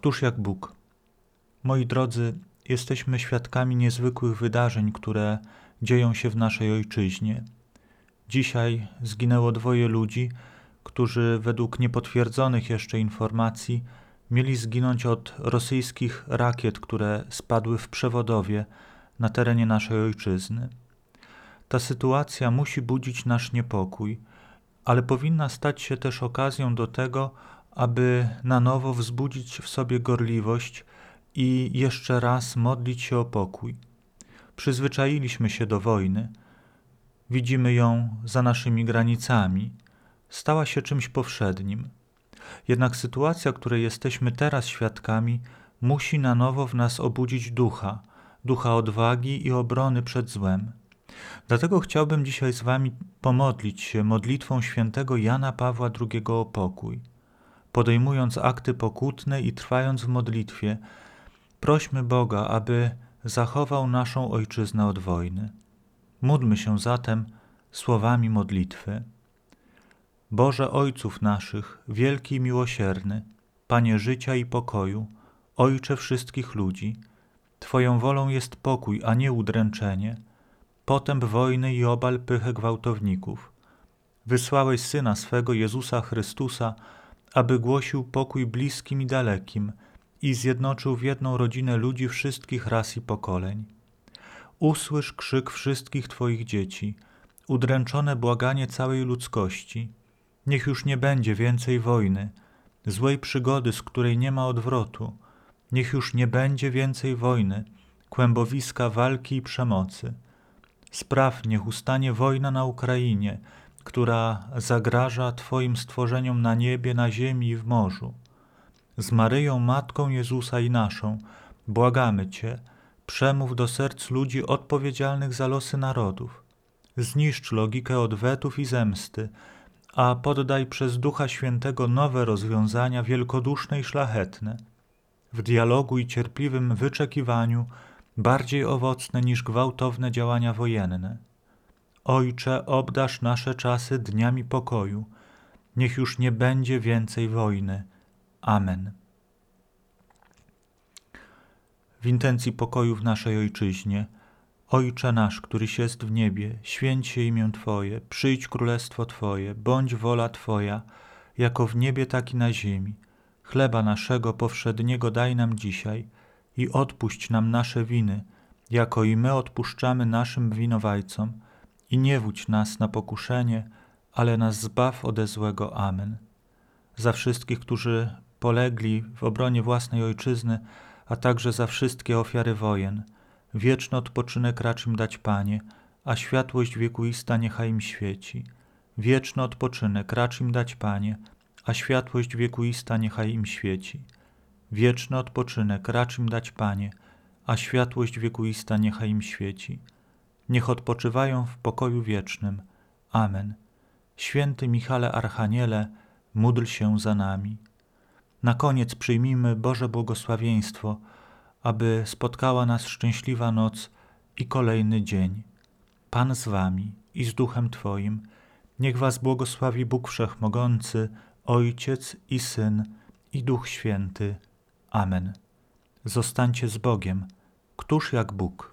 Któż jak Bóg? Moi drodzy, jesteśmy świadkami niezwykłych wydarzeń, które dzieją się w naszej ojczyźnie. Dzisiaj zginęło dwoje ludzi, którzy według niepotwierdzonych jeszcze informacji mieli zginąć od rosyjskich rakiet, które spadły w przewodowie na terenie naszej ojczyzny. Ta sytuacja musi budzić nasz niepokój, ale powinna stać się też okazją do tego, aby na nowo wzbudzić w sobie gorliwość i jeszcze raz modlić się o pokój. Przyzwyczailiśmy się do wojny, widzimy ją za naszymi granicami, stała się czymś powszednim. Jednak sytuacja, której jesteśmy teraz świadkami, musi na nowo w nas obudzić ducha, ducha odwagi i obrony przed złem. Dlatego chciałbym dzisiaj z Wami pomodlić się modlitwą świętego Jana Pawła II o pokój. Podejmując akty pokutne i trwając w modlitwie, prośmy Boga, aby zachował naszą ojczyznę od wojny. Módlmy się zatem słowami modlitwy. Boże Ojców naszych, wielki i miłosierny, Panie życia i pokoju, Ojcze wszystkich ludzi, Twoją wolą jest pokój, a nie udręczenie, potęp wojny i obal pychę gwałtowników. Wysłałeś Syna swego Jezusa Chrystusa, aby głosił pokój bliskim i dalekim i zjednoczył w jedną rodzinę ludzi wszystkich ras i pokoleń. Usłysz krzyk wszystkich Twoich dzieci, udręczone błaganie całej ludzkości. Niech już nie będzie więcej wojny, złej przygody, z której nie ma odwrotu. Niech już nie będzie więcej wojny, kłębowiska walki i przemocy. Spraw niech ustanie wojna na Ukrainie, która zagraża Twoim stworzeniom na niebie, na ziemi i w morzu. Z Maryją, Matką Jezusa i naszą, błagamy Cię, przemów do serc ludzi odpowiedzialnych za losy narodów. Zniszcz logikę odwetów i zemsty, a poddaj przez Ducha Świętego nowe rozwiązania wielkoduszne i szlachetne. W dialogu i cierpliwym wyczekiwaniu bardziej owocne niż gwałtowne działania wojenne. Ojcze, obdasz nasze czasy dniami pokoju. Niech już nie będzie więcej wojny. Amen. W intencji pokoju w naszej Ojczyźnie, Ojcze nasz, któryś jest w niebie, święć się imię Twoje, przyjdź królestwo Twoje, bądź wola Twoja, jako w niebie, tak i na ziemi. Chleba naszego powszedniego daj nam dzisiaj i odpuść nam nasze winy, jako i my odpuszczamy naszym winowajcom – i nie wódź nas na pokuszenie, ale nas zbaw ode złego. Amen. Za wszystkich, którzy polegli w obronie własnej ojczyzny, a także za wszystkie ofiary wojen, wieczny odpoczynek racz im dać Panie, a światłość wiekuista niechaj im świeci. Wieczny odpoczynek racz im dać Panie, a światłość wiekuista niechaj im świeci. Wieczny odpoczynek racz im dać Panie, a światłość wiekuista niechaj im świeci niech odpoczywają w pokoju wiecznym. Amen. Święty Michale Archaniele, módl się za nami. Na koniec przyjmijmy Boże błogosławieństwo, aby spotkała nas szczęśliwa noc i kolejny dzień. Pan z wami i z duchem Twoim, niech was błogosławi Bóg Wszechmogący, Ojciec i Syn i Duch Święty. Amen. Zostańcie z Bogiem. Któż jak Bóg?